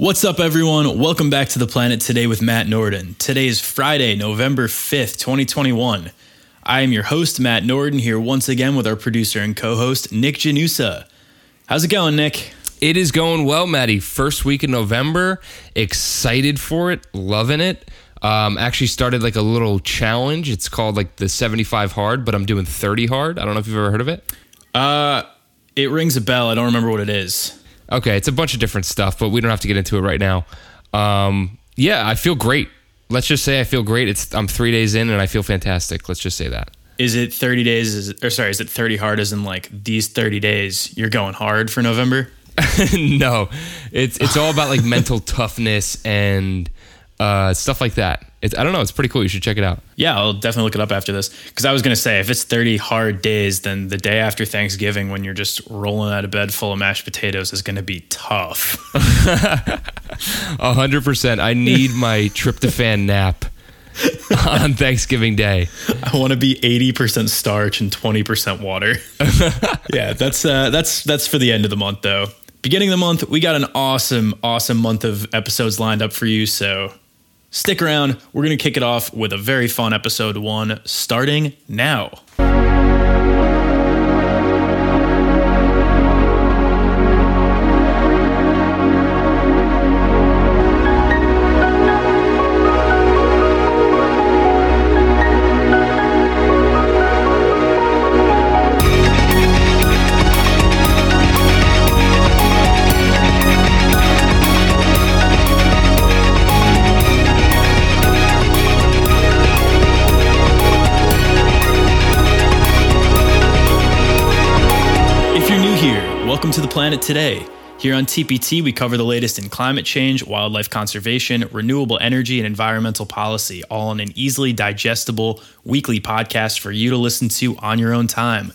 What's up, everyone? Welcome back to the planet today with Matt Norden. Today is Friday, November 5th, 2021. I am your host, Matt Norden, here once again with our producer and co host, Nick Janusa. How's it going, Nick? It is going well, Maddie. First week in November. Excited for it. Loving it. Um, actually started like a little challenge. It's called like the 75 hard, but I'm doing 30 hard. I don't know if you've ever heard of it. Uh, it rings a bell. I don't remember what it is. Okay, it's a bunch of different stuff, but we don't have to get into it right now. Um, yeah, I feel great. Let's just say I feel great. It's I'm three days in and I feel fantastic. Let's just say that. Is it 30 days? Is it, or sorry, is it 30 hard as in like these 30 days you're going hard for November? no, it's it's all about like mental toughness and uh, stuff like that. It's, I don't know. It's pretty cool. You should check it out. Yeah, I'll definitely look it up after this. Because I was going to say, if it's 30 hard days, then the day after Thanksgiving, when you're just rolling out of bed full of mashed potatoes, is going to be tough. A hundred percent. I need my tryptophan nap on Thanksgiving Day. I want to be 80% starch and 20% water. yeah, that's uh, that's that's for the end of the month, though. Beginning of the month, we got an awesome, awesome month of episodes lined up for you. So Stick around. We're going to kick it off with a very fun episode one starting now. Planet today. Here on TPT, we cover the latest in climate change, wildlife conservation, renewable energy, and environmental policy, all in an easily digestible weekly podcast for you to listen to on your own time.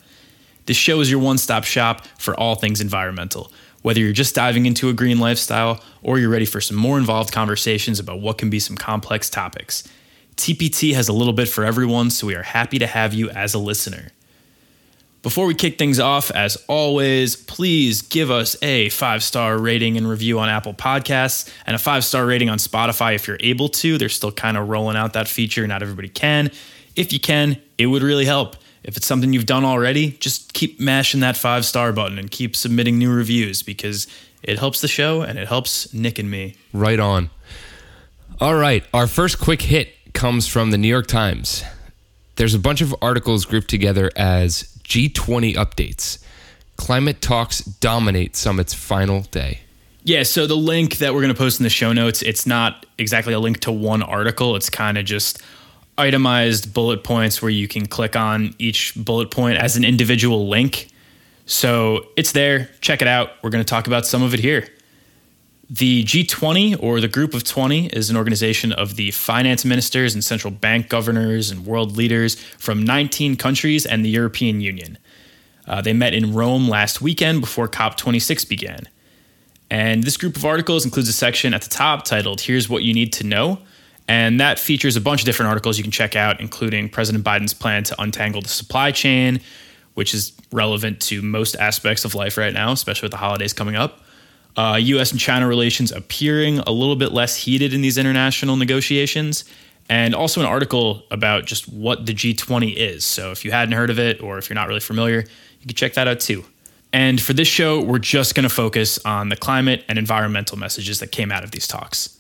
This show is your one stop shop for all things environmental. Whether you're just diving into a green lifestyle or you're ready for some more involved conversations about what can be some complex topics, TPT has a little bit for everyone, so we are happy to have you as a listener. Before we kick things off, as always, please give us a five star rating and review on Apple Podcasts and a five star rating on Spotify if you're able to. They're still kind of rolling out that feature. Not everybody can. If you can, it would really help. If it's something you've done already, just keep mashing that five star button and keep submitting new reviews because it helps the show and it helps Nick and me. Right on. All right. Our first quick hit comes from the New York Times. There's a bunch of articles grouped together as G20 updates. Climate talks dominate summit's final day. Yeah, so the link that we're going to post in the show notes, it's not exactly a link to one article. It's kind of just itemized bullet points where you can click on each bullet point as an individual link. So it's there. Check it out. We're going to talk about some of it here. The G20, or the Group of 20, is an organization of the finance ministers and central bank governors and world leaders from 19 countries and the European Union. Uh, they met in Rome last weekend before COP26 began. And this group of articles includes a section at the top titled Here's What You Need to Know. And that features a bunch of different articles you can check out, including President Biden's plan to untangle the supply chain, which is relevant to most aspects of life right now, especially with the holidays coming up uh, U.S. and China relations appearing a little bit less heated in these international negotiations, and also an article about just what the G20 is. So if you hadn't heard of it, or if you're not really familiar, you can check that out too. And for this show, we're just going to focus on the climate and environmental messages that came out of these talks.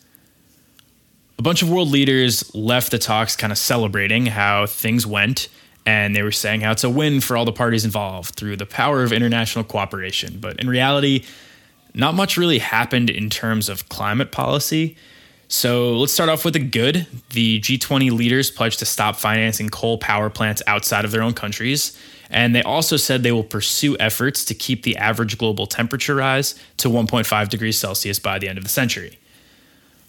A bunch of world leaders left the talks kind of celebrating how things went, and they were saying how it's a win for all the parties involved through the power of international cooperation. But in reality, not much really happened in terms of climate policy. So let's start off with the good. The G20 leaders pledged to stop financing coal power plants outside of their own countries. And they also said they will pursue efforts to keep the average global temperature rise to 1.5 degrees Celsius by the end of the century.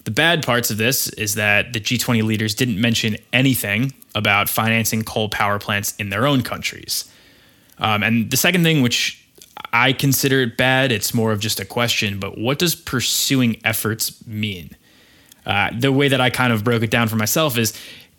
The bad parts of this is that the G20 leaders didn't mention anything about financing coal power plants in their own countries. Um, and the second thing, which I consider it bad. It's more of just a question, but what does pursuing efforts mean? Uh, the way that I kind of broke it down for myself is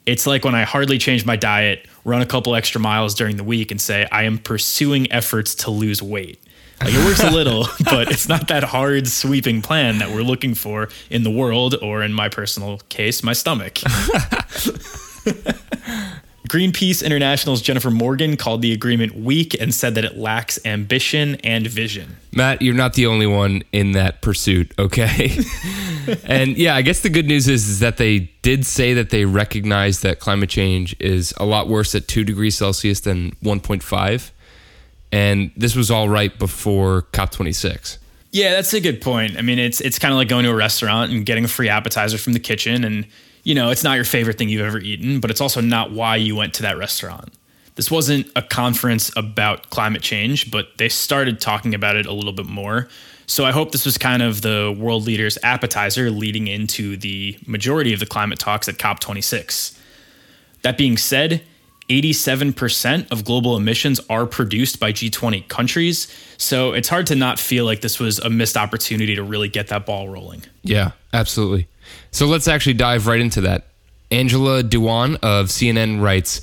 it's like when I hardly change my diet, run a couple extra miles during the week, and say, I am pursuing efforts to lose weight. Like it works a little, but it's not that hard sweeping plan that we're looking for in the world, or in my personal case, my stomach. Greenpeace International's Jennifer Morgan called the agreement weak and said that it lacks ambition and vision. Matt, you're not the only one in that pursuit, okay? and yeah, I guess the good news is, is that they did say that they recognize that climate change is a lot worse at 2 degrees Celsius than 1.5. And this was all right before COP26. Yeah, that's a good point. I mean, it's it's kind of like going to a restaurant and getting a free appetizer from the kitchen and you know, it's not your favorite thing you've ever eaten, but it's also not why you went to that restaurant. This wasn't a conference about climate change, but they started talking about it a little bit more. So I hope this was kind of the world leaders' appetizer leading into the majority of the climate talks at COP26. That being said, 87% of global emissions are produced by G20 countries. So it's hard to not feel like this was a missed opportunity to really get that ball rolling. Yeah, absolutely. So let's actually dive right into that. Angela Dewan of CNN writes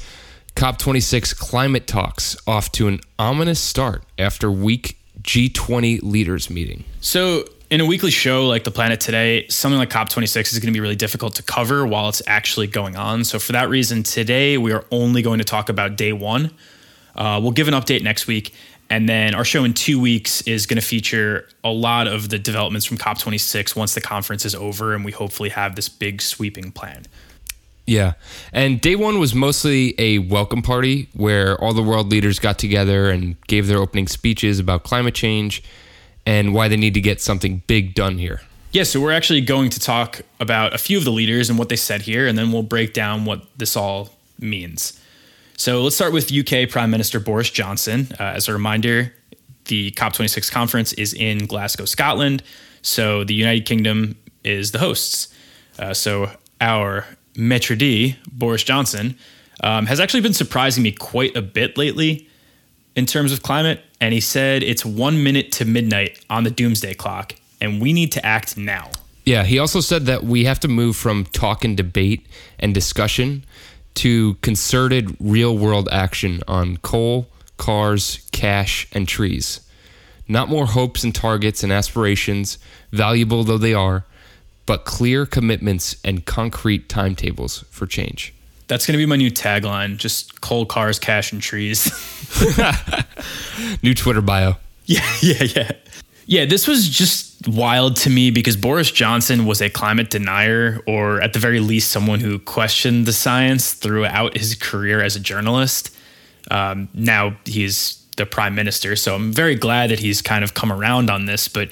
COP26 climate talks off to an ominous start after weak G20 leaders meeting. So, in a weekly show like The Planet Today, something like COP26 is going to be really difficult to cover while it's actually going on. So, for that reason, today we are only going to talk about day one. Uh, we'll give an update next week. And then our show in two weeks is going to feature a lot of the developments from COP26 once the conference is over, and we hopefully have this big sweeping plan. Yeah. And day one was mostly a welcome party where all the world leaders got together and gave their opening speeches about climate change and why they need to get something big done here. Yeah, so we're actually going to talk about a few of the leaders and what they said here, and then we'll break down what this all means. So let's start with UK Prime Minister Boris Johnson. Uh, as a reminder, the COP26 conference is in Glasgow, Scotland. So the United Kingdom is the hosts. Uh, so our Maitre D, Boris Johnson, um, has actually been surprising me quite a bit lately in terms of climate. And he said it's one minute to midnight on the doomsday clock, and we need to act now. Yeah, he also said that we have to move from talk and debate and discussion to concerted real world action on coal, cars, cash, and trees. Not more hopes and targets and aspirations, valuable though they are, but clear commitments and concrete timetables for change. That's going to be my new tagline just coal, cars, cash, and trees. new Twitter bio. Yeah, yeah, yeah. Yeah, this was just wild to me because Boris Johnson was a climate denier, or at the very least, someone who questioned the science throughout his career as a journalist. Um, now he's the prime minister, so I'm very glad that he's kind of come around on this, but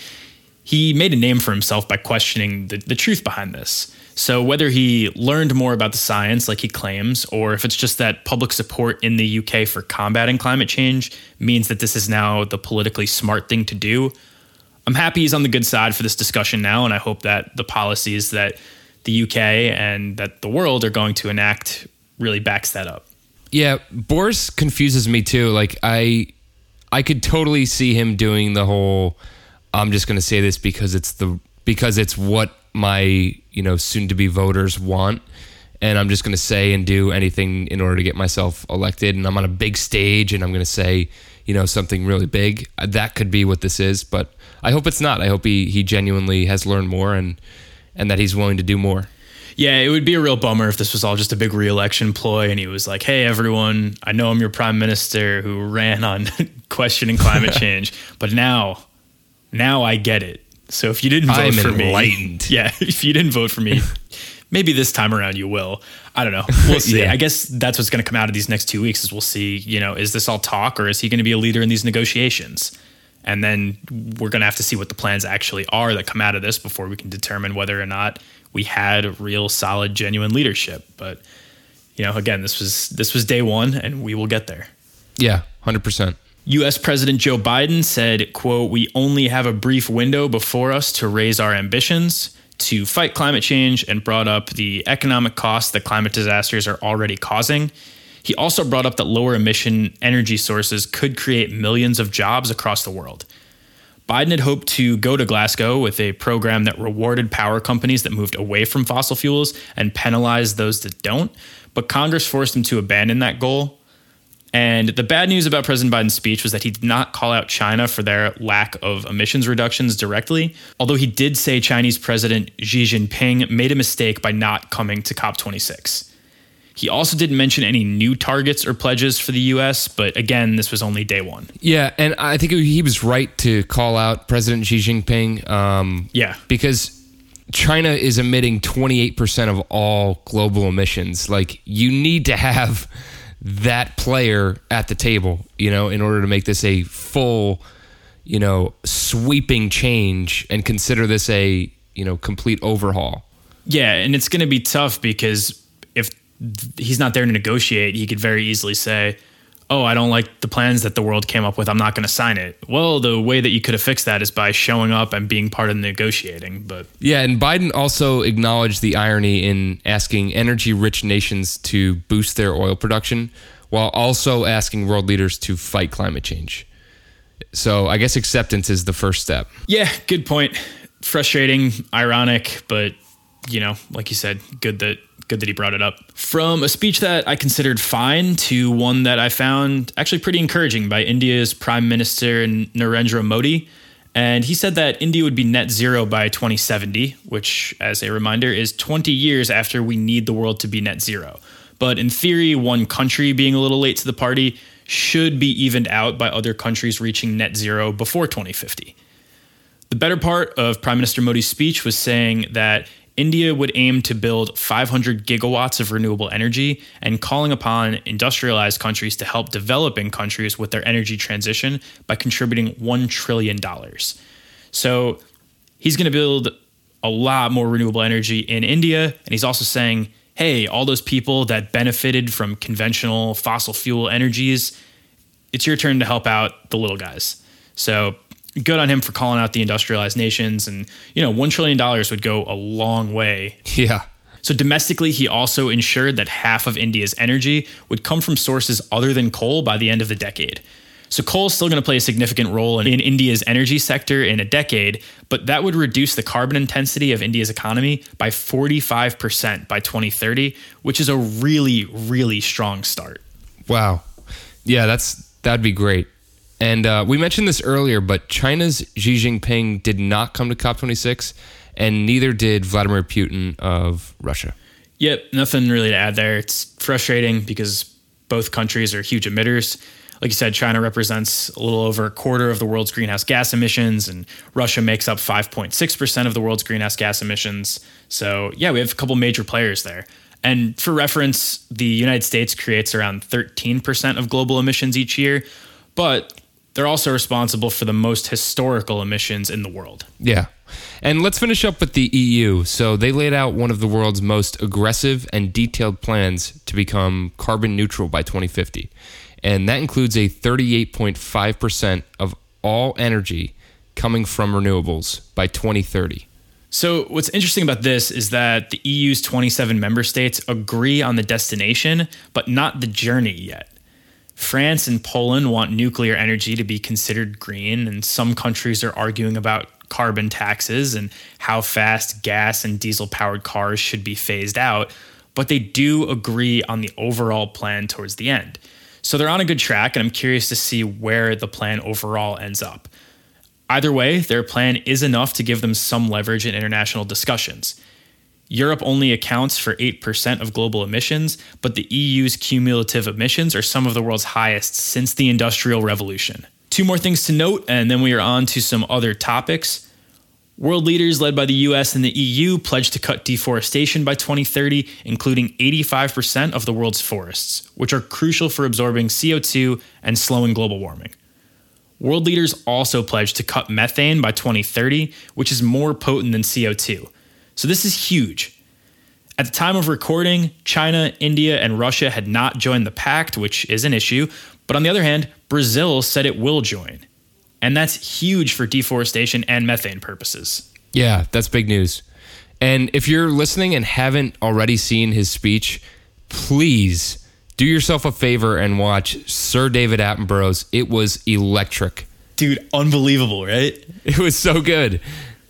he made a name for himself by questioning the, the truth behind this. So, whether he learned more about the science, like he claims, or if it's just that public support in the UK for combating climate change means that this is now the politically smart thing to do, I'm happy he's on the good side for this discussion now, and I hope that the policies that the UK and that the world are going to enact really backs that up. Yeah, Boris confuses me too. Like I I could totally see him doing the whole I'm just going to say this because it's the because it's what my, you know, soon to be voters want and I'm just going to say and do anything in order to get myself elected and I'm on a big stage and I'm going to say, you know, something really big. That could be what this is, but I hope it's not. I hope he he genuinely has learned more and and that he's willing to do more. Yeah, it would be a real bummer if this was all just a big reelection ploy and he was like, "Hey everyone, I know I'm your prime minister who ran on questioning climate change, but now now I get it. So if you didn't vote I'm for enlightened. me, yeah, if you didn't vote for me, maybe this time around you will. I don't know. We'll see. Yeah. I guess that's what's going to come out of these next two weeks is we'll see, you know, is this all talk or is he going to be a leader in these negotiations? And then we're going to have to see what the plans actually are that come out of this before we can determine whether or not we had real solid genuine leadership. But you know, again, this was this was day 1 and we will get there. Yeah, 100%. US President Joe Biden said, quote, "We only have a brief window before us to raise our ambitions to fight climate change and brought up the economic costs that climate disasters are already causing." He also brought up that lower emission energy sources could create millions of jobs across the world. Biden had hoped to go to Glasgow with a program that rewarded power companies that moved away from fossil fuels and penalized those that don't, but Congress forced him to abandon that goal. And the bad news about President Biden's speech was that he did not call out China for their lack of emissions reductions directly, although he did say Chinese President Xi Jinping made a mistake by not coming to COP26. He also didn't mention any new targets or pledges for the US, but again, this was only day one. Yeah, and I think he was right to call out President Xi Jinping. Um, Yeah. Because China is emitting 28% of all global emissions. Like, you need to have that player at the table, you know, in order to make this a full, you know, sweeping change and consider this a, you know, complete overhaul. Yeah, and it's going to be tough because he's not there to negotiate, he could very easily say, "Oh, I don't like the plans that the world came up with. I'm not going to sign it." Well, the way that you could have fixed that is by showing up and being part of the negotiating. But Yeah, and Biden also acknowledged the irony in asking energy rich nations to boost their oil production while also asking world leaders to fight climate change. So I guess acceptance is the first step. yeah, good point. Frustrating, ironic, but you know, like you said, good that good that he brought it up. From a speech that I considered fine to one that I found actually pretty encouraging by India's Prime Minister Narendra Modi. And he said that India would be net zero by 2070, which, as a reminder, is 20 years after we need the world to be net zero. But in theory, one country being a little late to the party should be evened out by other countries reaching net zero before 2050. The better part of Prime Minister Modi's speech was saying that India would aim to build 500 gigawatts of renewable energy and calling upon industrialized countries to help developing countries with their energy transition by contributing $1 trillion. So he's going to build a lot more renewable energy in India. And he's also saying, hey, all those people that benefited from conventional fossil fuel energies, it's your turn to help out the little guys. So good on him for calling out the industrialized nations. And, you know, $1 trillion would go a long way. Yeah. So domestically, he also ensured that half of India's energy would come from sources other than coal by the end of the decade. So coal is still going to play a significant role in, in India's energy sector in a decade, but that would reduce the carbon intensity of India's economy by 45% by 2030, which is a really, really strong start. Wow. Yeah, that's that'd be great. And uh, we mentioned this earlier, but China's Xi Jinping did not come to COP26, and neither did Vladimir Putin of Russia. Yep, nothing really to add there. It's frustrating because both countries are huge emitters. Like you said, China represents a little over a quarter of the world's greenhouse gas emissions, and Russia makes up 5.6% of the world's greenhouse gas emissions. So, yeah, we have a couple major players there. And for reference, the United States creates around 13% of global emissions each year, but they're also responsible for the most historical emissions in the world. Yeah. And let's finish up with the EU. So they laid out one of the world's most aggressive and detailed plans to become carbon neutral by 2050. And that includes a 38.5% of all energy coming from renewables by 2030. So, what's interesting about this is that the EU's 27 member states agree on the destination, but not the journey yet. France and Poland want nuclear energy to be considered green, and some countries are arguing about carbon taxes and how fast gas and diesel powered cars should be phased out, but they do agree on the overall plan towards the end. So they're on a good track, and I'm curious to see where the plan overall ends up. Either way, their plan is enough to give them some leverage in international discussions. Europe only accounts for 8% of global emissions, but the EU's cumulative emissions are some of the world's highest since the Industrial Revolution. Two more things to note, and then we are on to some other topics. World leaders led by the US and the EU pledged to cut deforestation by 2030, including 85% of the world's forests, which are crucial for absorbing CO2 and slowing global warming. World leaders also pledged to cut methane by 2030, which is more potent than CO2. So this is huge. At the time of recording, China, India, and Russia had not joined the pact, which is an issue. But on the other hand, Brazil said it will join. And that's huge for deforestation and methane purposes. Yeah, that's big news. And if you're listening and haven't already seen his speech, please do yourself a favor and watch Sir David Attenborough's. It was electric. Dude, unbelievable, right? It was so good.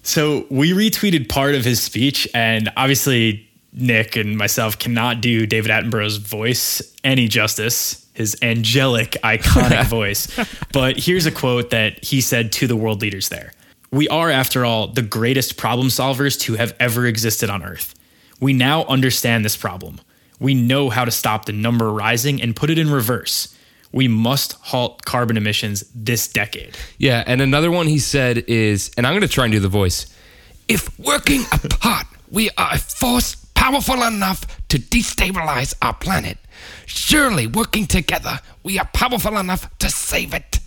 So we retweeted part of his speech, and obviously, Nick and myself cannot do David Attenborough's voice any justice. his angelic, iconic voice. But here's a quote that he said to the world leaders there We are, after all, the greatest problem solvers to have ever existed on Earth. We now understand this problem. We know how to stop the number rising and put it in reverse. We must halt carbon emissions this decade. Yeah, and another one he said is, and I'm going to try and do the voice. If working apart, we are a force powerful enough to destabilize our planet, surely working together, we are powerful enough to save it.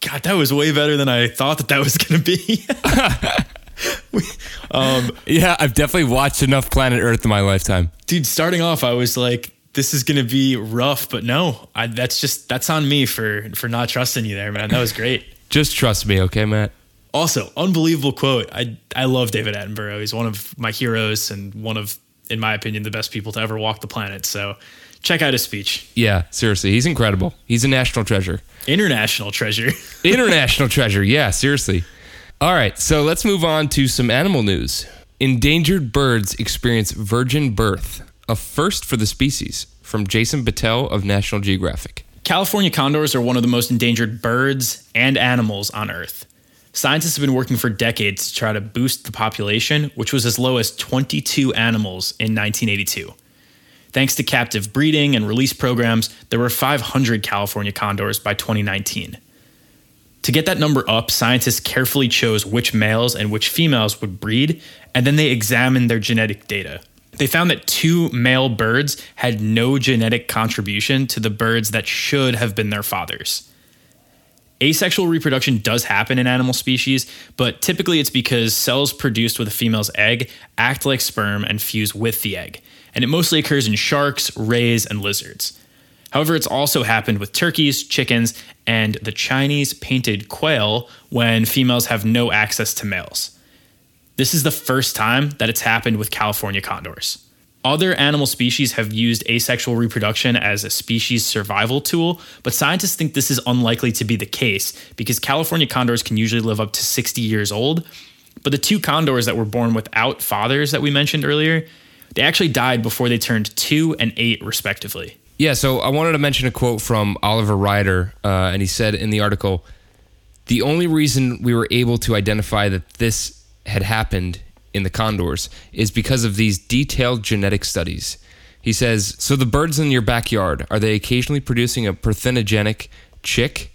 God, that was way better than I thought that that was going to be. um, yeah, I've definitely watched enough Planet Earth in my lifetime. Dude, starting off, I was like, this is gonna be rough, but no, I, that's just that's on me for for not trusting you there, man. That was great. just trust me, okay, Matt. Also, unbelievable quote. I I love David Attenborough. He's one of my heroes and one of, in my opinion, the best people to ever walk the planet. So, check out his speech. Yeah, seriously, he's incredible. He's a national treasure. International treasure. International treasure. Yeah, seriously. All right, so let's move on to some animal news. Endangered birds experience virgin birth, a first for the species, from Jason Bittel of National Geographic. California condors are one of the most endangered birds and animals on Earth. Scientists have been working for decades to try to boost the population, which was as low as 22 animals in 1982. Thanks to captive breeding and release programs, there were 500 California condors by 2019. To get that number up, scientists carefully chose which males and which females would breed, and then they examined their genetic data. They found that two male birds had no genetic contribution to the birds that should have been their fathers. Asexual reproduction does happen in animal species, but typically it's because cells produced with a female's egg act like sperm and fuse with the egg, and it mostly occurs in sharks, rays, and lizards. However, it's also happened with turkeys, chickens, and the Chinese painted quail when females have no access to males. This is the first time that it's happened with California condors. Other animal species have used asexual reproduction as a species survival tool, but scientists think this is unlikely to be the case because California condors can usually live up to 60 years old. But the two condors that were born without fathers that we mentioned earlier, they actually died before they turned two and eight, respectively. Yeah, so I wanted to mention a quote from Oliver Ryder, uh, and he said in the article, "The only reason we were able to identify that this had happened in the condors is because of these detailed genetic studies." He says, "So the birds in your backyard are they occasionally producing a parthenogenic chick?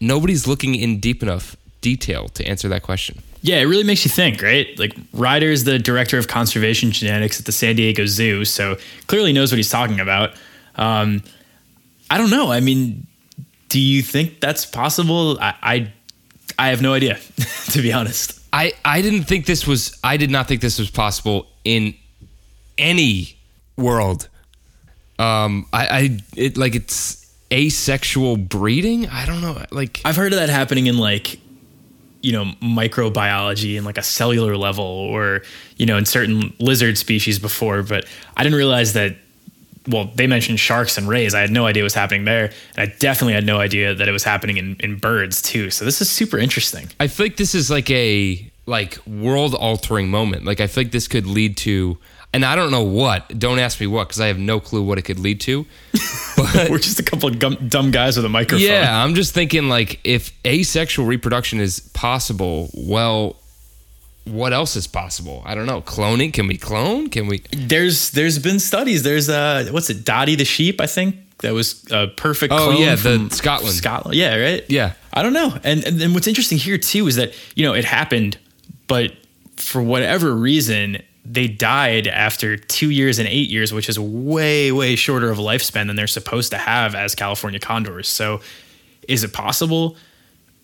Nobody's looking in deep enough detail to answer that question." Yeah, it really makes you think, right? Like Ryder is the director of conservation genetics at the San Diego Zoo, so clearly knows what he's talking about. Um, I don't know. I mean, do you think that's possible? I, I, I have no idea, to be honest. I, I didn't think this was. I did not think this was possible in any world. Um, I, I it like it's asexual breeding. I don't know. Like I've heard of that happening in like you know microbiology and like a cellular level or you know in certain lizard species before but i didn't realize that well, they mentioned sharks and rays. I had no idea what was happening there. And I definitely had no idea that it was happening in, in birds too. So this is super interesting. I feel like this is like a like world altering moment. Like I feel like this could lead to and I don't know what. Don't ask me what because I have no clue what it could lead to. But we're just a couple of gum, dumb guys with a microphone. Yeah, I'm just thinking like if asexual reproduction is possible, well, what else is possible? I don't know. Cloning? Can we clone? Can we? There's there's been studies. There's uh what's it? Dottie the sheep, I think that was a perfect. Oh yeah, the Scotland. Scotland. Yeah, right. Yeah. I don't know. And and then what's interesting here too is that you know it happened, but for whatever reason they died after two years and eight years, which is way way shorter of a lifespan than they're supposed to have as California condors. So, is it possible?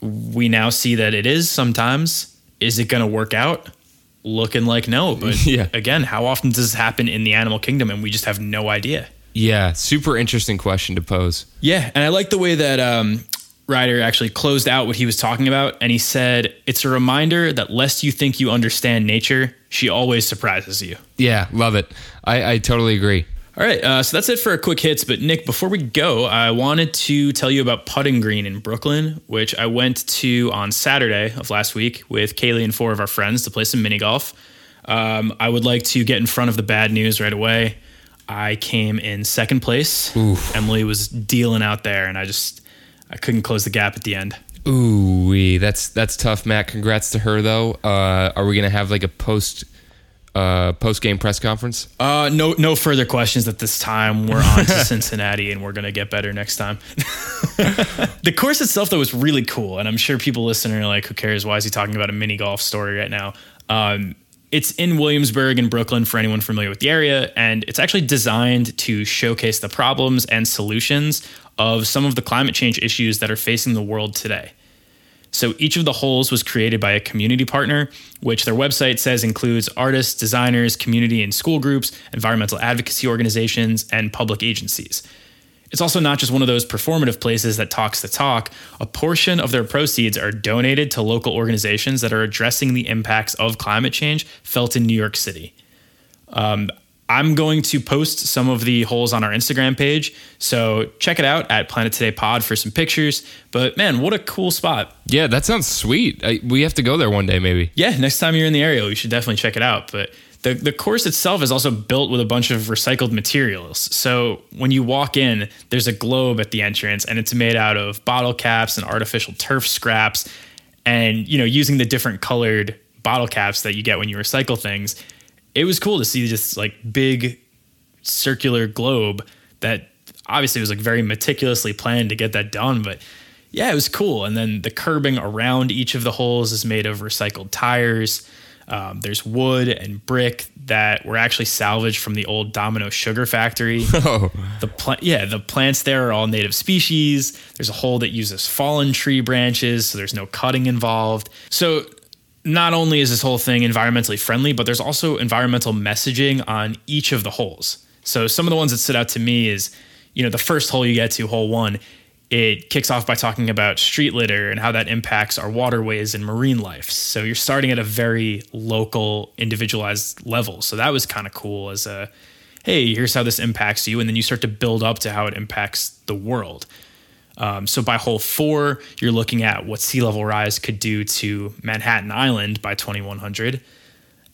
We now see that it is sometimes is it going to work out? Looking like no, but yeah. again, how often does this happen in the animal kingdom and we just have no idea? Yeah, super interesting question to pose. Yeah, and I like the way that um, Ryder actually closed out what he was talking about, and he said, "It's a reminder that lest you think you understand nature, she always surprises you." Yeah, love it. I, I totally agree. All right, uh, so that's it for our quick hits. But Nick, before we go, I wanted to tell you about Putting Green in Brooklyn, which I went to on Saturday of last week with Kaylee and four of our friends to play some mini golf. Um, I would like to get in front of the bad news right away. I came in second place. Oof. Emily was dealing out there, and I just I couldn't close the gap at the end. Ooh, that's that's tough, Matt. Congrats to her though. Uh, are we gonna have like a post uh, post game press conference? Uh, no, no further questions at this time. We're on to Cincinnati, and we're gonna get better next time. the course itself, though, was really cool, and I'm sure people listening are like, "Who cares? Why is he talking about a mini golf story right now?" Um, it's in Williamsburg in Brooklyn for anyone familiar with the area, and it's actually designed to showcase the problems and solutions of some of the climate change issues that are facing the world today. So each of the holes was created by a community partner, which their website says includes artists, designers, community and school groups, environmental advocacy organizations, and public agencies. It's also not just one of those performative places that talks the talk. A portion of their proceeds are donated to local organizations that are addressing the impacts of climate change felt in New York City. Um, I'm going to post some of the holes on our Instagram page. So check it out at Planet Today Pod for some pictures. But man, what a cool spot. Yeah, that sounds sweet. I, we have to go there one day, maybe. Yeah, next time you're in the area, we should definitely check it out. But the, the course itself is also built with a bunch of recycled materials. So when you walk in, there's a globe at the entrance and it's made out of bottle caps and artificial turf scraps. And, you know, using the different colored bottle caps that you get when you recycle things, it was cool to see this like big circular globe that obviously was like very meticulously planned to get that done. But yeah, it was cool. And then the curbing around each of the holes is made of recycled tires. Um, there's wood and brick that were actually salvaged from the old Domino sugar factory. Oh, The pla- yeah, the plants there are all native species. There's a hole that uses fallen tree branches, so there's no cutting involved. So not only is this whole thing environmentally friendly, but there's also environmental messaging on each of the holes. So some of the ones that stood out to me is, you know, the first hole you get to, hole one, it kicks off by talking about street litter and how that impacts our waterways and marine life. So you're starting at a very local, individualized level. So that was kind of cool as a, hey, here's how this impacts you. And then you start to build up to how it impacts the world. Um, so by hole four, you're looking at what sea level rise could do to Manhattan Island by 2100.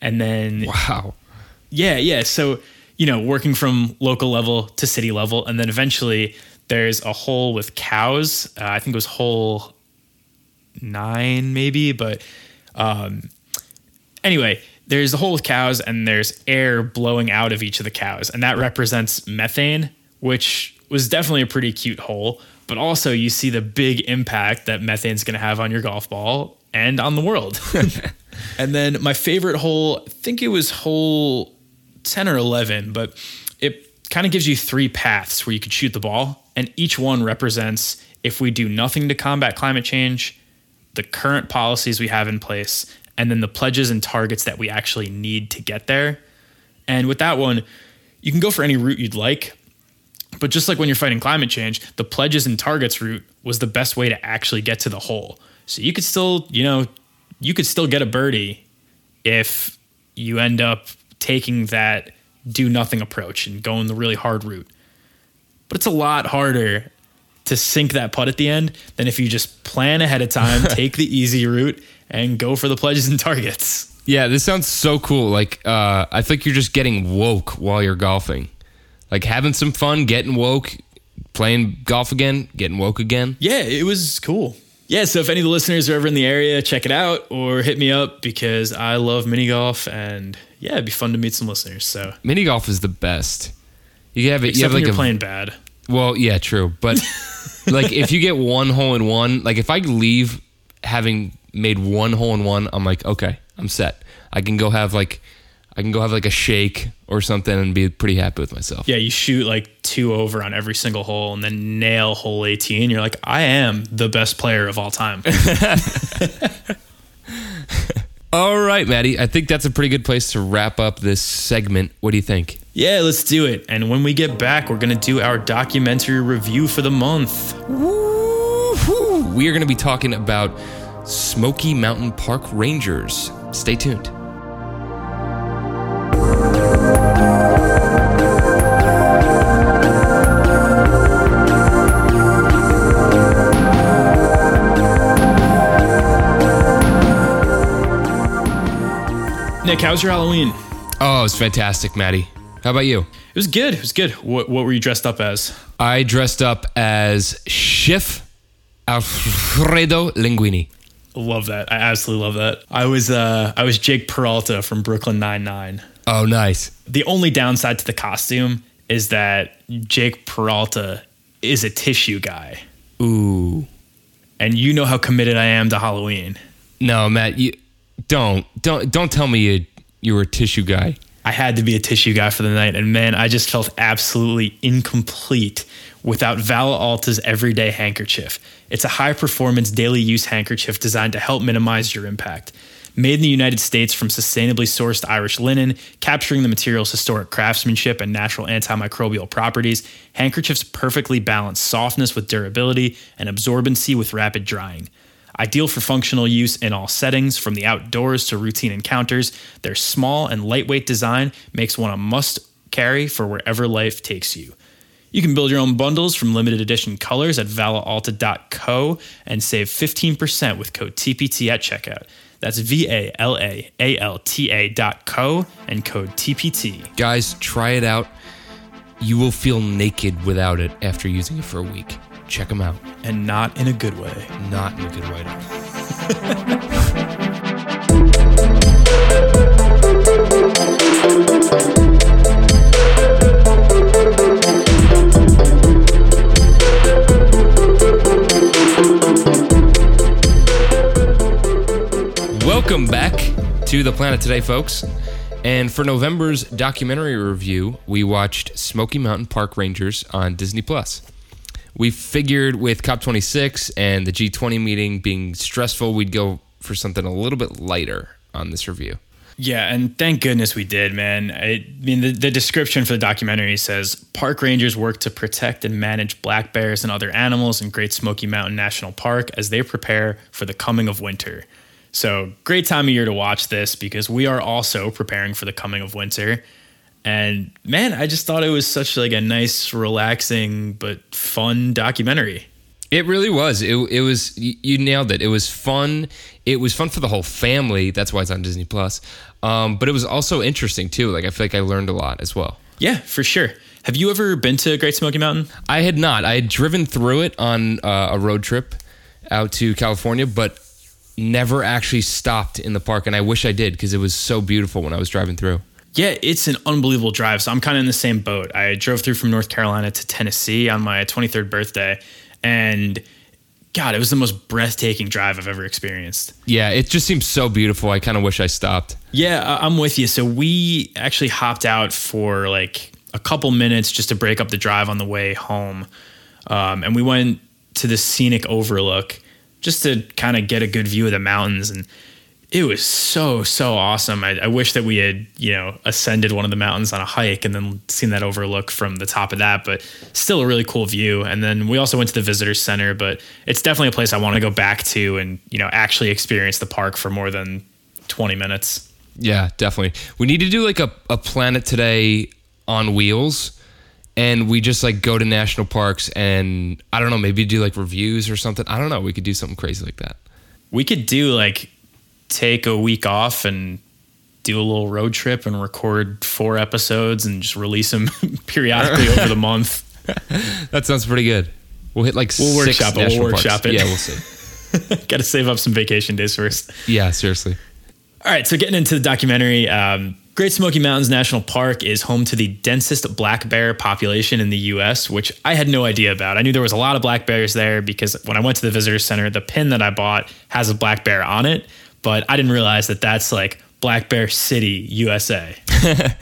And then wow. yeah, yeah. So, you know, working from local level to city level. And then eventually there's a hole with cows. Uh, I think it was hole nine, maybe. But um, anyway, there's a hole with cows and there's air blowing out of each of the cows. And that represents methane, which was definitely a pretty cute hole. But also, you see the big impact that methane's going to have on your golf ball and on the world. and then my favorite hole, I think it was hole 10 or 11, but it kind of gives you three paths where you could shoot the ball. And each one represents if we do nothing to combat climate change, the current policies we have in place, and then the pledges and targets that we actually need to get there. And with that one, you can go for any route you'd like. But just like when you're fighting climate change, the pledges and targets route was the best way to actually get to the hole. So you could still, you know, you could still get a birdie if you end up taking that do nothing approach and going the really hard route. But it's a lot harder to sink that putt at the end than if you just plan ahead of time, take the easy route, and go for the pledges and targets. Yeah, this sounds so cool. Like, uh, I think you're just getting woke while you're golfing. Like having some fun, getting woke, playing golf again, getting woke again. Yeah, it was cool. Yeah, so if any of the listeners are ever in the area, check it out or hit me up because I love mini golf and yeah, it'd be fun to meet some listeners. So Mini golf is the best. You have it. except you have like you're a playing bad. Well, yeah, true. But like if you get one hole in one, like if I leave having made one hole in one, I'm like, okay, I'm set. I can go have like I can go have like a shake or something and be pretty happy with myself. Yeah, you shoot like two over on every single hole and then nail hole 18. You're like, I am the best player of all time. All right, Maddie. I think that's a pretty good place to wrap up this segment. What do you think? yeah, let's do it. And when we get back, we're going to do our documentary review for the month. Woo-hoo. We are going to be talking about Smoky Mountain Park Rangers. Stay tuned. Nick, how's your Halloween? Oh, it was fantastic, Maddie. How about you? It was good. It was good. What, what were you dressed up as? I dressed up as Chef Alfredo Linguini. Love that. I absolutely love that. I was uh I was Jake Peralta from Brooklyn Nine Nine. Oh, nice. The only downside to the costume is that Jake Peralta is a tissue guy, Ooh. and you know how committed I am to Halloween. No, Matt, you don't don't don't tell me you you were a tissue guy. I had to be a tissue guy for the night, and man, I just felt absolutely incomplete without Vala Alta's Everyday Handkerchief. It's a high performance daily use handkerchief designed to help minimize your impact. Made in the United States from sustainably sourced Irish linen, capturing the material's historic craftsmanship and natural antimicrobial properties, handkerchiefs perfectly balance softness with durability and absorbency with rapid drying. Ideal for functional use in all settings, from the outdoors to routine encounters, their small and lightweight design makes one a must carry for wherever life takes you. You can build your own bundles from limited edition colors at valaalta.co and save 15% with code TPT at checkout. That's V A L A A L T A dot co and code TPT. Guys, try it out. You will feel naked without it after using it for a week. Check them out. And not in a good way. Not in a good way. Welcome back to the Planet Today, folks. And for November's documentary review, we watched Smoky Mountain Park Rangers on Disney Plus. We figured with COP26 and the G20 meeting being stressful, we'd go for something a little bit lighter on this review. Yeah, and thank goodness we did, man. I mean, the, the description for the documentary says park rangers work to protect and manage black bears and other animals in Great Smoky Mountain National Park as they prepare for the coming of winter. So, great time of year to watch this because we are also preparing for the coming of winter. And man, I just thought it was such like a nice, relaxing but fun documentary. It really was. It, it was you nailed it. It was fun. It was fun for the whole family. That's why it's on Disney Plus. Um, but it was also interesting too. Like I feel like I learned a lot as well. Yeah, for sure. Have you ever been to Great Smoky Mountain? I had not. I had driven through it on uh, a road trip out to California, but never actually stopped in the park. And I wish I did because it was so beautiful when I was driving through. Yeah, it's an unbelievable drive. So I'm kind of in the same boat. I drove through from North Carolina to Tennessee on my 23rd birthday, and God, it was the most breathtaking drive I've ever experienced. Yeah, it just seems so beautiful. I kind of wish I stopped. Yeah, I'm with you. So we actually hopped out for like a couple minutes just to break up the drive on the way home, um, and we went to the scenic overlook just to kind of get a good view of the mountains and it was so so awesome I, I wish that we had you know ascended one of the mountains on a hike and then seen that overlook from the top of that but still a really cool view and then we also went to the visitor center but it's definitely a place i want to go back to and you know actually experience the park for more than 20 minutes Yeah, definitely. We need to do like a, a planet today on wheels. And we just like go to national parks and I don't know, maybe do like reviews or something. I don't know. We could do something crazy like that. we could do like take a week off and do a little road trip and record four episodes and just release them periodically over the month That sounds pretty good. We'll hit like We'll six workshop it, we'll workshop parks. it. Yeah, we'll see. got to save up some vacation days first Yeah, seriously. All right, so getting into the documentary, um, Great Smoky Mountains National Park is home to the densest black bear population in the U.S., which I had no idea about. I knew there was a lot of black bears there because when I went to the visitor center, the pin that I bought has a black bear on it, but I didn't realize that that's like Black Bear City, USA.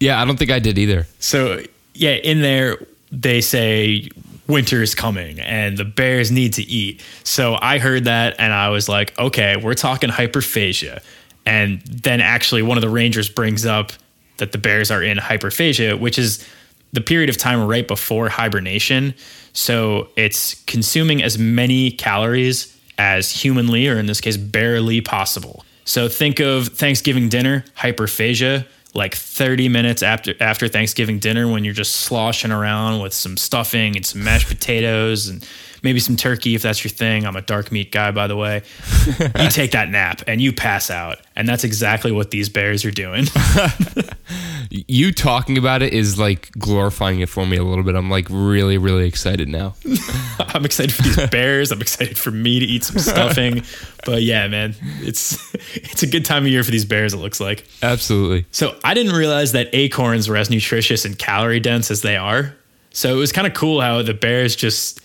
Yeah, I don't think I did either. So yeah, in there they say winter is coming and the bears need to eat. So I heard that and I was like, okay, we're talking hyperphagia. And then actually one of the rangers brings up that the bears are in hyperphagia, which is the period of time right before hibernation. So it's consuming as many calories as humanly, or in this case, barely possible. So think of Thanksgiving dinner, hyperphagia, like 30 minutes after after Thanksgiving dinner when you're just sloshing around with some stuffing and some mashed potatoes and maybe some turkey if that's your thing. I'm a dark meat guy, by the way. you take that nap and you pass out. And that's exactly what these bears are doing. You talking about it is like glorifying it for me a little bit. I'm like really, really excited now. I'm excited for these bears. I'm excited for me to eat some stuffing. but yeah, man, it's it's a good time of year for these bears. It looks like. Absolutely. So I didn't realize that acorns were as nutritious and calorie dense as they are. So it was kind of cool how the bears just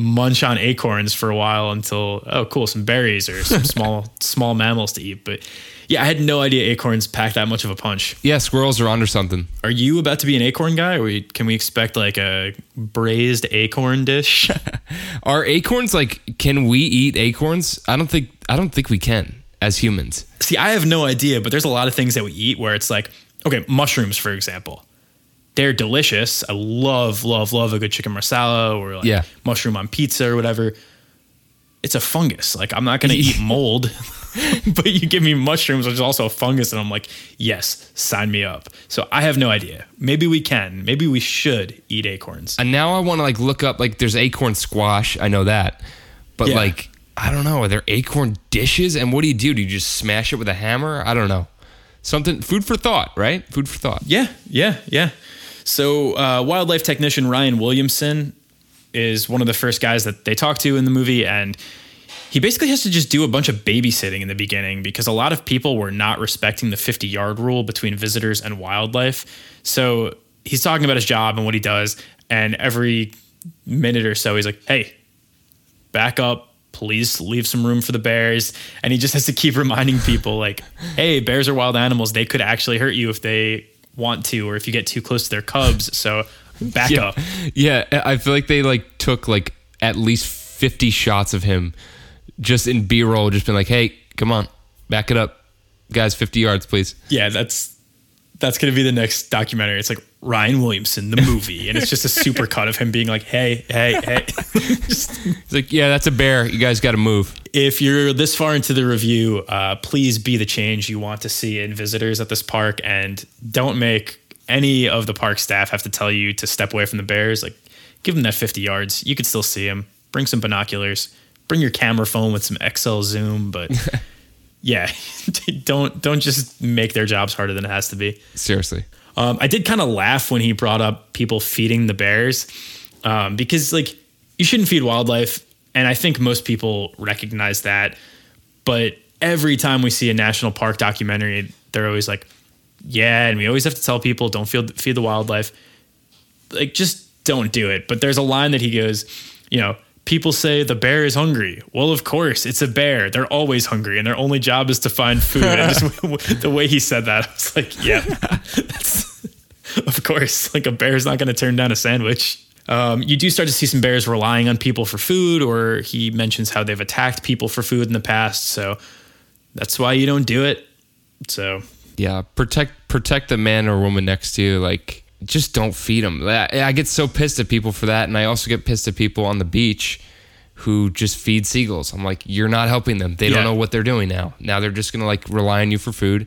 munch on acorns for a while until oh cool some berries or some small small mammals to eat. But yeah, I had no idea acorns pack that much of a punch. Yeah, squirrels are onto something. Are you about to be an acorn guy, or we, can we expect like a braised acorn dish? Are acorns like? Can we eat acorns? I don't think. I don't think we can as humans. See, I have no idea, but there's a lot of things that we eat where it's like, okay, mushrooms, for example. They're delicious. I love, love, love a good chicken marsala or like Yeah. mushroom on pizza or whatever. It's a fungus. Like I'm not gonna eat mold, but you give me mushrooms, which is also a fungus, and I'm like, yes, sign me up. So I have no idea. Maybe we can. Maybe we should eat acorns. And now I want to like look up like there's acorn squash. I know that, but Yeah. like I don't know. Are there acorn dishes? And what do you do? Do you just smash it with a hammer? I don't know. Something food for thought, right? Food for thought. Yeah, yeah, yeah. So, uh, wildlife technician Ryan Williamson is one of the first guys that they talk to in the movie, and he basically has to just do a bunch of babysitting in the beginning because a lot of people were not respecting the 50 yard rule between visitors and wildlife. So, he's talking about his job and what he does, and every minute or so, he's like, hey, back up. Please leave some room for the bears. And he just has to keep reminding people, like, hey, bears are wild animals. They could actually hurt you if they want to, or if you get too close to their cubs. So back yeah. up. Yeah, I feel like they like took like at least 50 shots of him just in B-roll just been like, "Hey, come on. Back it up. Guys, 50 yards, please." Yeah, that's that's gonna be the next documentary. It's like Ryan Williamson, the movie, and it's just a super cut of him being like, "Hey, hey, hey." just, It's like, "Yeah, that's a bear. You guys got to move." if you're this far into the review, uh, please be the change you want to see in visitors at this park, and don't make any of the park staff have to tell you to step away from the bears. Like, give them that 50 yards. You could still see them. Bring some binoculars. Bring your camera phone with some XL zoom, but. Yeah, don't don't just make their jobs harder than it has to be. Seriously. Um, I did kind of laugh when he brought up people feeding the bears um, because, like, you shouldn't feed wildlife. And I think most people recognize that. But every time we see a national park documentary, they're always like, yeah, and we always have to tell people don't feed, feed the wildlife. Like, just don't do it. But there's a line that he goes, you know, people say the bear is hungry. Well, of course, it's a bear. They're always hungry, and their only job is to find food. and just the way he said that, I was like, yeah, that's of course. Like a bear's not going to turn down a sandwich. Um, you do start to see some bears relying on people for food, or he mentions how they've attacked people for food in the past. So that's why you don't do it. So Yeah, protect protect the man or woman next to you. Like, just don't feed them. I, I get so pissed at people for that, and I also get pissed at people on the beach who just feed seagulls. I'm like, you're not helping them. They Yeah. don't know what they're doing now. Now they're just gonna like rely on you for food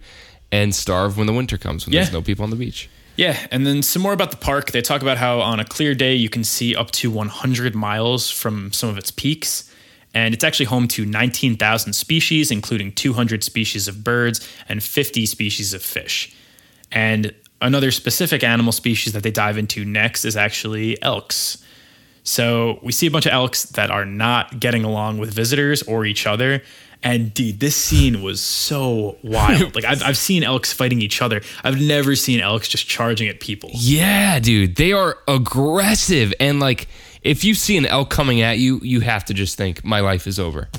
and starve when the winter comes when Yeah. there's no people on the beach. Yeah, and then some more about the park. They talk about how on a clear day you can see up to 100 miles from some of its peaks. And it's actually home to 19,000 species, including 200 species of birds and 50 species of fish. And another specific animal species that they dive into next is actually elks. So we see a bunch of elks that are not getting along with visitors or each other. And dude, this scene was so wild. Like I've, I've seen elks fighting each other. I've never seen elks just charging at people. Yeah, dude, they are aggressive and like if you see an elk coming at you, you have to just think my life is over.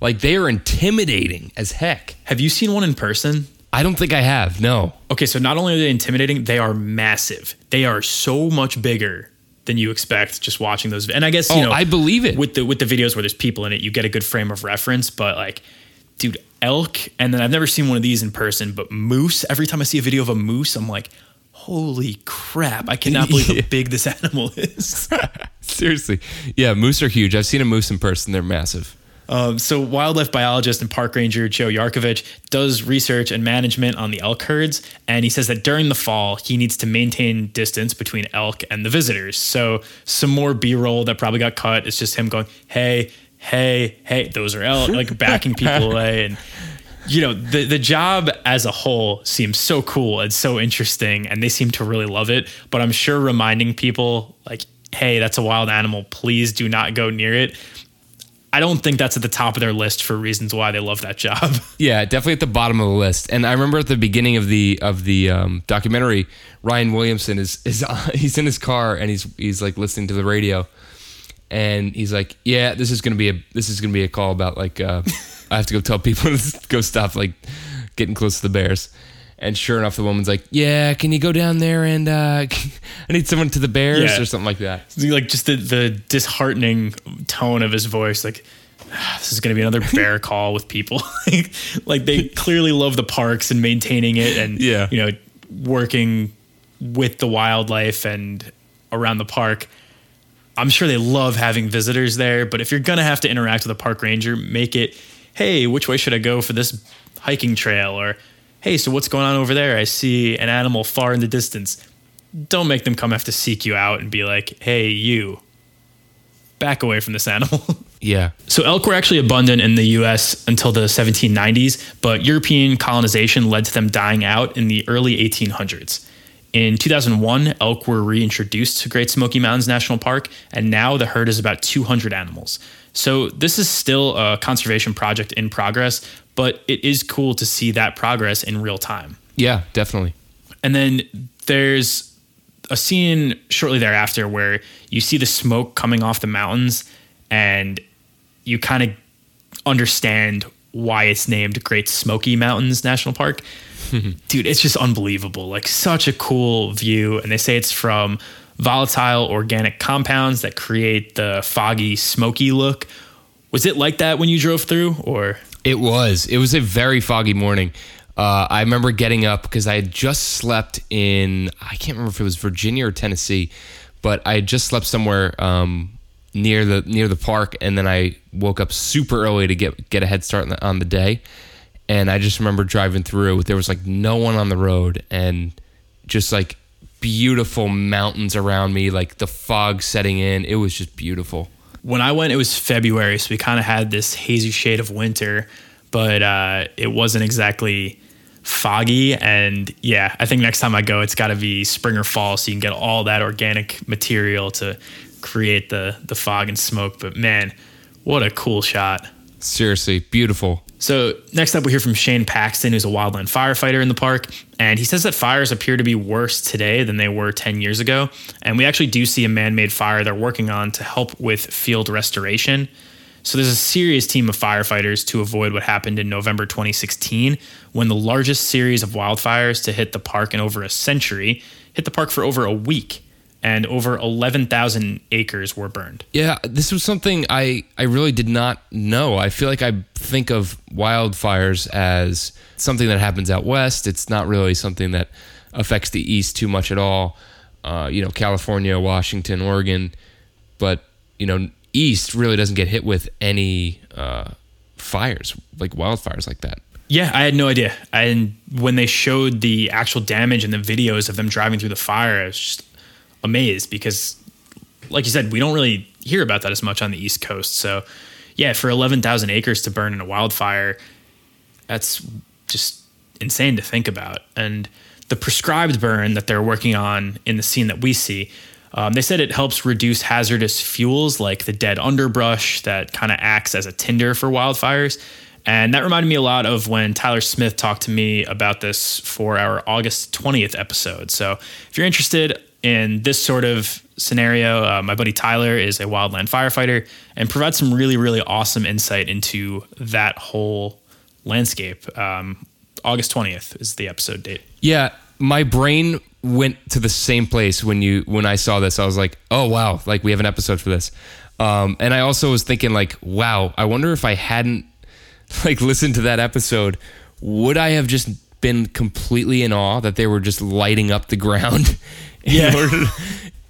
Like they are intimidating as heck. Have you seen one in person? I don't think I have. No. Okay, so not only are they intimidating, they are massive. They are so much bigger than you expect just watching those. And I guess you Oh, know, I believe it. with the with the videos where there's people in it, you get a good frame of reference. But like, dude, elk, and then I've never seen one of these in person, but moose. Every time I see a video of a moose, I'm like, holy crap! I cannot believe Yeah. how big this animal is. Seriously. Yeah, moose are huge. I've seen a moose in person. They're massive. Um, so, wildlife biologist and park ranger Joe Yarkovich does research and management on the elk herds, and he says that during the fall he needs to maintain distance between elk and the visitors. So, some more B-roll that probably got cut. It's just him going, "Hey, hey, hey!" Those are elk, like backing people away, and you know, the the job as a whole seems so cool and so interesting, and they seem to really love it. But I'm sure reminding people like, "Hey, that's a wild animal. Please do not go near it." I don't think that's at the top of their list for reasons why they love that job. Yeah, definitely at the bottom of the list. And I remember at the beginning of the of the um, documentary, Ryan Williamson is is he's in his car and he's he's like listening to the radio, and he's like, "Yeah, this is gonna be a this is gonna be a call about like uh, I have to go tell people to go stop like getting close to the bears." And sure enough, the woman's like, "Yeah, can you go down there and uh, I need someone to the bears Yeah. or something like that." like just the the disheartening tone of his voice, like. "Ah, This is going to be another bear call with people. like, like they clearly love the parks and maintaining it, and Yeah. you know, working with the wildlife and around the park. I'm sure they love having visitors there, but if you're gonna have to interact with a park ranger, make it, hey, which way should I go for this hiking trail? Or, hey, so what's going on over there? I see an animal far in the distance. Don't make them come have to seek you out and be like, hey, you, back away from this animal. Yeah, So elk were actually abundant in the US until the 1790s, but European colonization led to them dying out in the early 1800s. In 2001, elk were reintroduced to Great Smoky Mountains National Park, and now the herd is about 200 animals. So this is still a conservation project in progress, but it is cool to see that progress in real time. yeah, definitely. And then there's a scene shortly thereafter where you see the smoke coming off the mountains and you kind of understand why it's named Great Smoky Mountains National Park. Dude, it's just unbelievable. Like such a cool view and they say it's from volatile organic compounds that create the foggy smoky look. Was it like that when you drove through or It was. It was a very foggy morning. Uh, I remember getting up because I had just slept in, I can't remember if it was Virginia or Tennessee, but I had just slept somewhere um, near the near the park, and then I woke up super early to get get a head start on the, on the day. And I just remember driving through. There was like no one on the road, and just like beautiful mountains around me, like the fog setting in. It was just beautiful. When I went, it was February, so we kind of had this hazy shade of winter, but uh, it wasn't exactly foggy. And yeah, I think next time I go, it's got to be spring or fall, so you can get all that organic material to create the the fog and smoke. But man, what a cool shot! Seriously, beautiful. So next up, we hear from Shane Paxton, who's a wildland firefighter in the park, and he says that fires appear to be worse today than they were 10 years ago. And we actually do see a man-made fire they're working on to help with field restoration. So there's a serious team of firefighters to avoid what happened in November 2016, when the largest series of wildfires to hit the park in over a century hit the park for over a week, and over 11,000 acres were burned. Yeah, this was something I, I really did not know. I feel like I think of wildfires as something that happens out west. It's not really something that affects the east too much at all. Uh, you know, California, Washington, Oregon, but you know, east really doesn't get hit with any uh, fires like wildfires like that. Yeah, I had no idea. And when they showed the actual damage and the videos of them driving through the fire, I was just amazed because, like you said, we don't really hear about that as much on the East Coast. So, yeah, for 11,000 acres to burn in a wildfire, that's just insane to think about. And the prescribed burn that they're working on in the scene that we see, um, they said it helps reduce hazardous fuels like the dead underbrush that kind of acts as a tinder for wildfires. And that reminded me a lot of when Tyler Smith talked to me about this for our August 20th episode. So if you're interested in this sort of scenario, uh, my buddy Tyler is a wildland firefighter and provides some really, really awesome insight into that whole landscape. Um, August 20th is the episode date. Yeah, my brain went to the same place when you when I saw this. I was like, "Oh wow, like we have an episode for this." Um, and I also was thinking like, "Wow, I wonder if I hadn't like listened to that episode, would I have just been completely in awe that they were just lighting up the ground?" Yeah. to-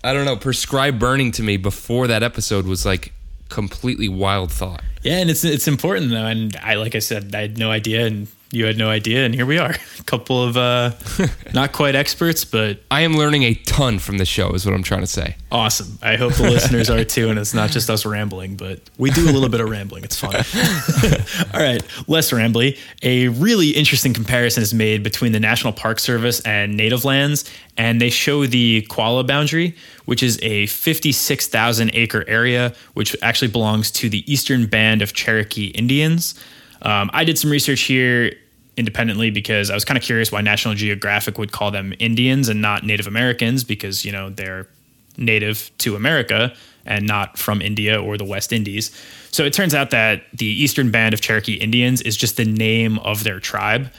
I don't know. Prescribed burning to me before that episode was like completely wild thought. Yeah, and it's it's important though, and I like I said, I had no idea, and you had no idea, and here we are. A couple of uh, not quite experts, but I am learning a ton from the show, is what I'm trying to say. awesome. I hope the listeners are too, and it's not just us rambling, but we do a little bit of rambling. It's fun. All right, less rambly. A really interesting comparison is made between the National Park Service and native lands, and they show the Qualla boundary, which is a 56,000 acre area, which actually belongs to the Eastern Band of Cherokee Indians. Um, I did some research here independently because I was kind of curious why National Geographic would call them Indians and not Native Americans because, you know, they're native to America and not from India or the West Indies. So it turns out that the Eastern Band of Cherokee Indians is just the name of their tribe.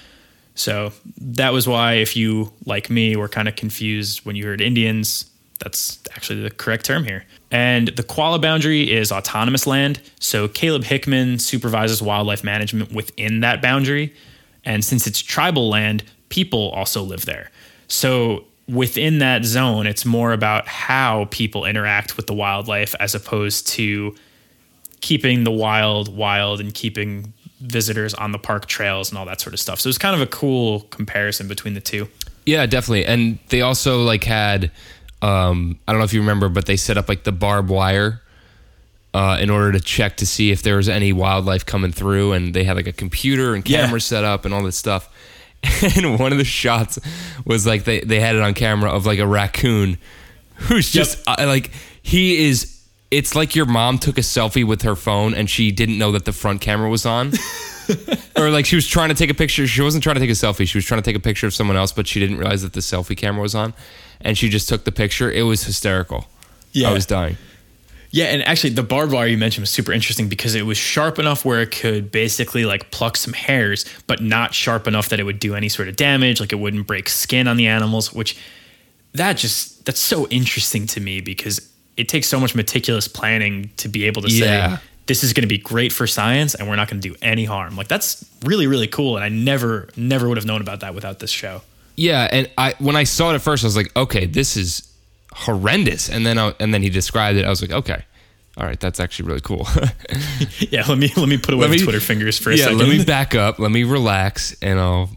So that was why, if you, like me, were kind of confused when you heard Indians, that's actually the correct term here. And the Qualla boundary is autonomous land. So Caleb Hickman supervises wildlife management within that boundary. And since it's tribal land, people also live there. So within that zone, it's more about how people interact with the wildlife as opposed to keeping the wild wild and keeping visitors on the park trails and all that sort of stuff. So it's kind of a cool comparison between the two. Yeah, definitely. And they also like had um I don't know if you remember, but they set up like the barbed wire uh, in order to check to see if there was any wildlife coming through, and they had like a computer and Yeah. camera set up and all this stuff. And one of the shots was like they, they had it on camera of like a raccoon who's just uh, like he is. It's like your mom took a selfie with her phone and she didn't know that the front camera was on. or like she was trying to take a picture. She wasn't trying to take a selfie. She was trying to take a picture of someone else, but she didn't realize that the selfie camera was on, and she just took the picture. It was hysterical. Yeah. I was dying. Yeah, and actually, the barbed wire you mentioned was super interesting because it was sharp enough where it could basically like pluck some hairs, but not sharp enough that it would do any sort of damage. Like it wouldn't break skin on the animals, which that just that's so interesting to me because it takes so much meticulous planning to be able to Yeah. say this is going to be great for science and we're not going to do any harm. Like that's really really cool, and I never never would have known about that without this show. Yeah, and I when I saw it at first, I was like, okay, this is horrendous. And then I, and then he described it. I was like, okay, all right, that's actually really cool. Yeah, let me let me put away me- Twitter fingers for a yeah, second. let me back up. Let me relax, and I'll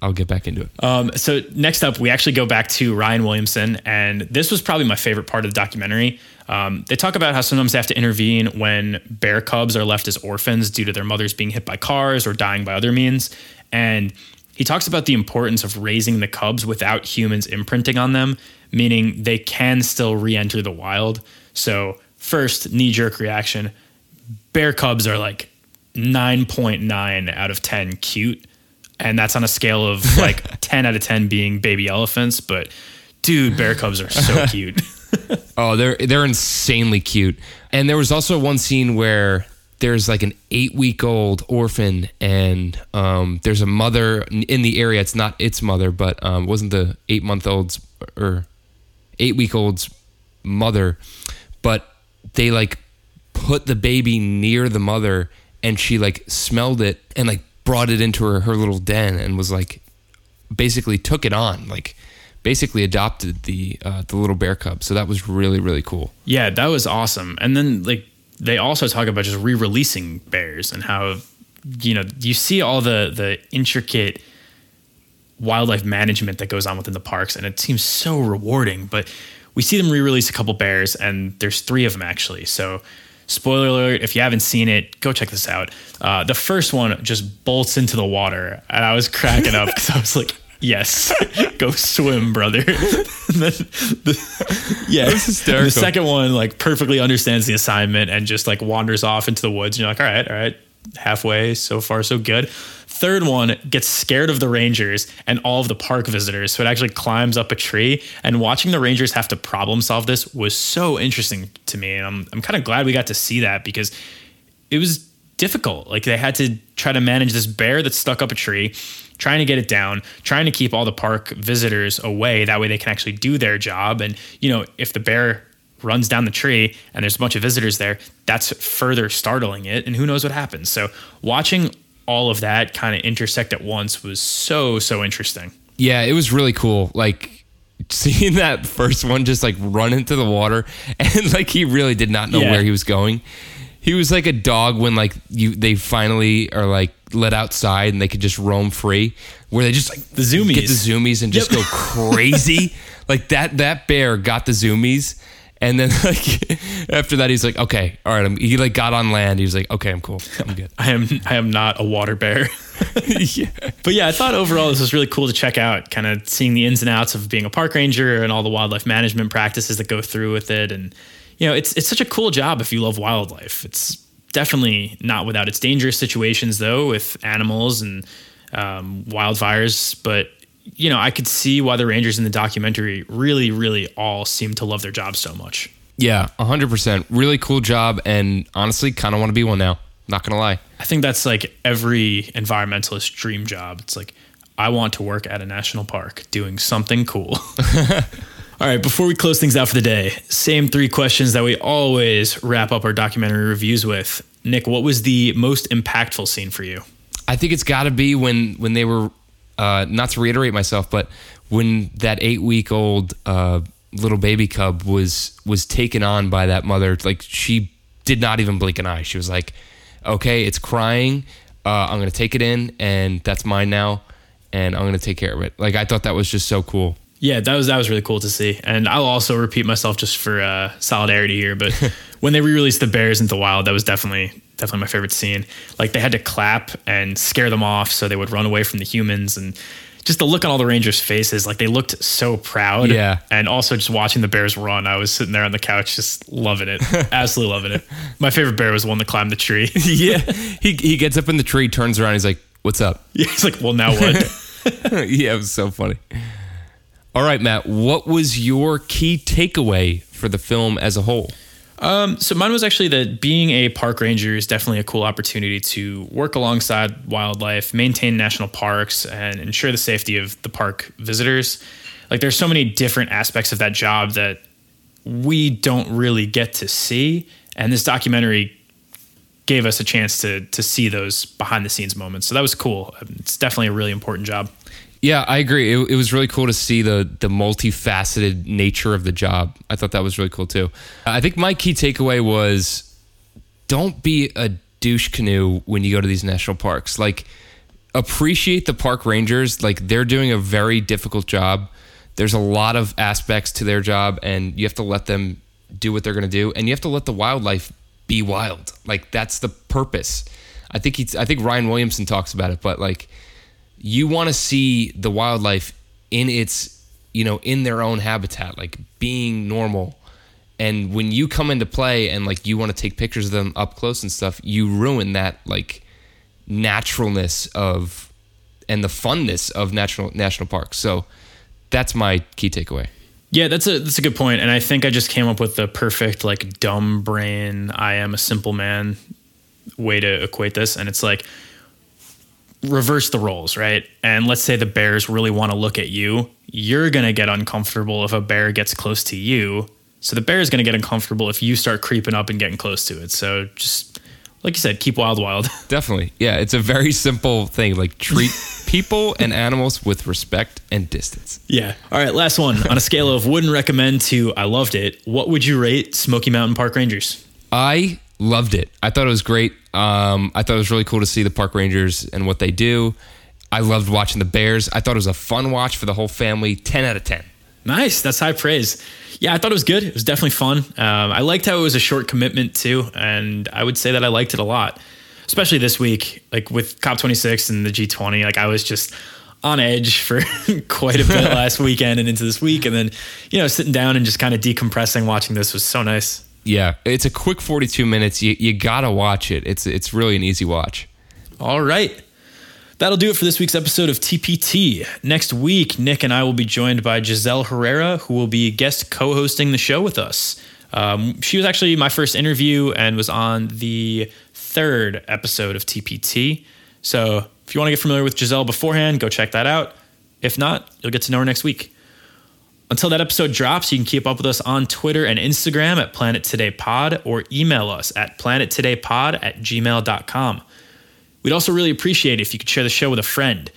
I'll get back into it. Um, so next up, we actually go back to Ryan Williamson, and this was probably my favorite part of the documentary. Um, they talk about how sometimes they have to intervene when bear cubs are left as orphans due to their mothers being hit by cars or dying by other means, and he talks about the importance of raising the cubs without humans imprinting on them, meaning they can still re-enter the wild. So first knee-jerk reaction, bear cubs are like 9.9 out of 10 cute and that's on a scale of like 10 out of 10 being baby elephants but dude bear cubs are so cute Oh, they're they're insanely cute. And there was also one scene where there's like an eight week old orphan, and um, there's a mother in the area. It's not its mother, but um, wasn't the eight month old's or eight week old's mother, but they like put the baby near the mother, and she like smelled it and like brought it into her her little den and was like basically took it on like basically adopted the uh, the little bear cub. So that was really really cool. Yeah that was awesome. And then like they also talk about just re-releasing bears and how you know you see all the the intricate wildlife management that goes on within the parks and it seems so rewarding but we see them re-release a couple bears and there's three of them actually. So spoiler alert if you haven't seen it go check this out. Uh, the first one just bolts into the water and i was cracking up because i was like yes. Go swim brother. Then the, yeah. Hysterical. the second one like perfectly understands the assignment and just like wanders off into the woods and you're like all right all right. Halfway so far so good. Third one gets scared of the rangers and all of the park visitors so it actually climbs up a tree and watching the rangers have to problem solve this was so interesting to me and i'm, I'm kind of glad we got to see that because it was difficult. Like they had to try to manage this bear that's stuck up a tree trying to get it down trying to keep all the park visitors away. That way they can actually do their job. And you know if the bear runs down the tree and there's a bunch of visitors there that's further startling it. And who knows what happens. So watching all of that kind of intersect at once was so so interesting. Yeah it was really cool. Like seeing that first one just like run into the water and like he really did not know Yeah. where he was going he was like a dog when like you they finally are like let outside and they could just roam free, where they just like The zoomies. get the zoomies and just Yep. go crazy. like that that bear got the zoomies. And then like after that, he's like, okay, all right. I'm, he like got on land. He was like, okay, I'm cool. I'm good. I am I am not a water bear. yeah. But yeah, I thought overall this was really cool to check out, kind of seeing the ins and outs of being a park ranger and all the wildlife management practices that go through with it. And you know, it's it's such a cool job if you love wildlife. It's definitely not without its dangerous situations though, with animals and um, wildfires. But you know, I could see why the rangers in the documentary really, really all seem to love their job so much. Yeah, 100%. Really cool job. And honestly, kind of want to be one now. Not going to lie. I think that's like every environmentalist dream job. It's like, I want to work at a national park doing something cool. All right, before we close things out for the day, same three questions that we always wrap up our documentary reviews with. Nick, what was the most impactful scene for you? I think it's got to be when when they were uh, not to reiterate myself, but when that eight week old uh, little baby cub was was taken on by that mother, like she did not even blink an eye. She was like, "Okay, it's crying. Uh, I'm gonna take it in, and that's mine now, and I'm gonna take care of it." Like I thought that was just so cool. Yeah, that was that was really cool to see. And I'll also repeat myself just for uh, solidarity here, but when they re-released the bears into the wild, that was definitely definitely my favorite scene. Like they had to clap and scare them off so they would run away from the humans and just the look on all the rangers' faces, like they looked so proud. Yeah. And also just watching the bears run, I was sitting there on the couch just loving it. Absolutely loving it. My favorite bear was the one that climbed the tree. yeah, he he gets up in the tree, turns around, he's like, "What's up?" yeah, he's like, well, now what? yeah, it was so funny. All right, Matt, what was your key takeaway for the film as a whole? Um, so mine was actually that being a park ranger is definitely a cool opportunity to work alongside wildlife, maintain national parks, and ensure the safety of the park visitors. Like there's so many different aspects of that job that we don't really get to see, and this documentary gave us a chance to to see those behind the scenes moments. So that was cool. It's definitely a really important job. Yeah, I agree. It, it was really cool to see the the multifaceted nature of the job. I thought that was really cool too. I think my key takeaway was don't be a douche canoe when you go to these national parks. Like appreciate the park rangers. Like they're doing a very difficult job. There's a lot of aspects to their job and you have to let them do what they're going to do and you have to let the wildlife be wild. Like that's the purpose. I think he's I think Ryan Williamson talks about it, but like you want to see the wildlife in its you know in their own habitat like being normal and when you come into play and like you want to take pictures of them up close and stuff you ruin that like naturalness of and the funness of national national parks so that's my key takeaway Yeah, that's a that's a good point, and I think I just came up with the perfect like dumb brain. I am a simple man way to equate this, and it's like reverse the roles, right? And let's say the bears really want to look at you. You're gonna get uncomfortable if a bear gets close to you. So the bear is gonna get uncomfortable if you start creeping up and getting close to it. So just like you said, keep wild, wild. definitely yeah it's a very simple thing like treat people and animals with respect and distance yeah. All right, last one. On a scale of wouldn't recommend to I loved it, what would you rate Smoky Mountain Park Rangers? I loved it. I thought it was great. Um, I thought it was really cool to see the park rangers and what they do. I loved watching the Bears. I thought it was a fun watch for the whole family. 10 out of 10. Nice. That's high praise. Yeah, I thought it was good. It was definitely fun. Um, I liked how it was a short commitment too, and I would say that I liked it a lot, especially this week, like with COP26 and the G20. Like I was just on edge for quite a bit last weekend and into this week, and then you know sitting down and just kind of decompressing, watching this was so nice. Yeah, it's a quick 42 minutes. You, you got to watch it. It's, it's really an easy watch. All right. That'll do it for this week's episode of TPT. Next week, Nick and I will be joined by Giselle Herrera, who will be guest co hosting the show with us. Um, she was actually my first interview and was on the third episode of TPT. So if you want to get familiar with Giselle beforehand, go check that out. If not, you'll get to know her next week. Until that episode drops, you can keep up with us on Twitter and Instagram at Planet Today Pod or email us at planettodaypod at gmail.com. We'd also really appreciate it if you could share the show with a friend.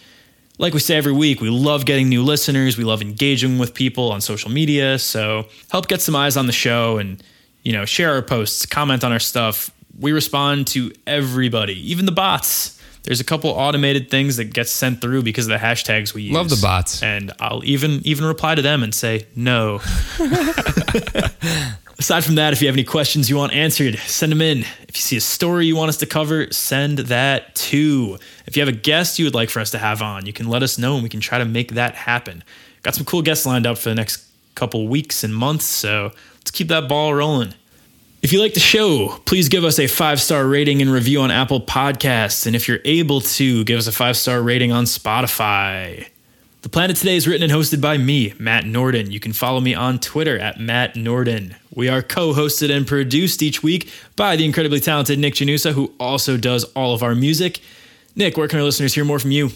Like we say every week, we love getting new listeners. We love engaging with people on social media. So help get some eyes on the show and, you know, share our posts, comment on our stuff. We respond to everybody, even the bots. There's a couple automated things that get sent through because of the hashtags we use. Love the bots. And I'll even even reply to them and say no. Aside from that, if you have any questions you want answered, send them in. If you see a story you want us to cover, send that too. If you have a guest you would like for us to have on, you can let us know and we can try to make that happen. Got some cool guests lined up for the next couple weeks and months, so let's keep that ball rolling. If you like the show, please give us a five star rating and review on Apple Podcasts. And if you're able to, give us a five star rating on Spotify. The Planet Today is written and hosted by me, Matt Norden. You can follow me on Twitter at Matt Norden. We are co hosted and produced each week by the incredibly talented Nick Janusa, who also does all of our music. Nick, where can our listeners hear more from you?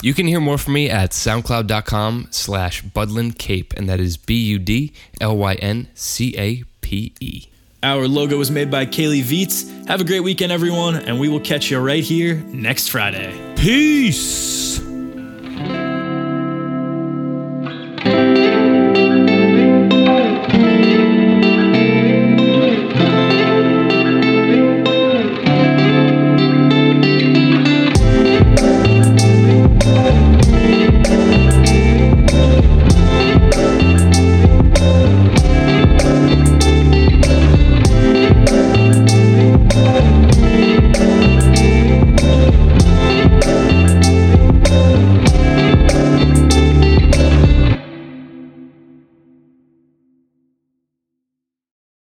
You can hear more from me at soundcloud.com slash Budlyn Cape, and that is B U D L Y N C A P E. Our logo was made by Kaylee Viets. Have a great weekend, everyone, and we will catch you right here next Friday. Peace.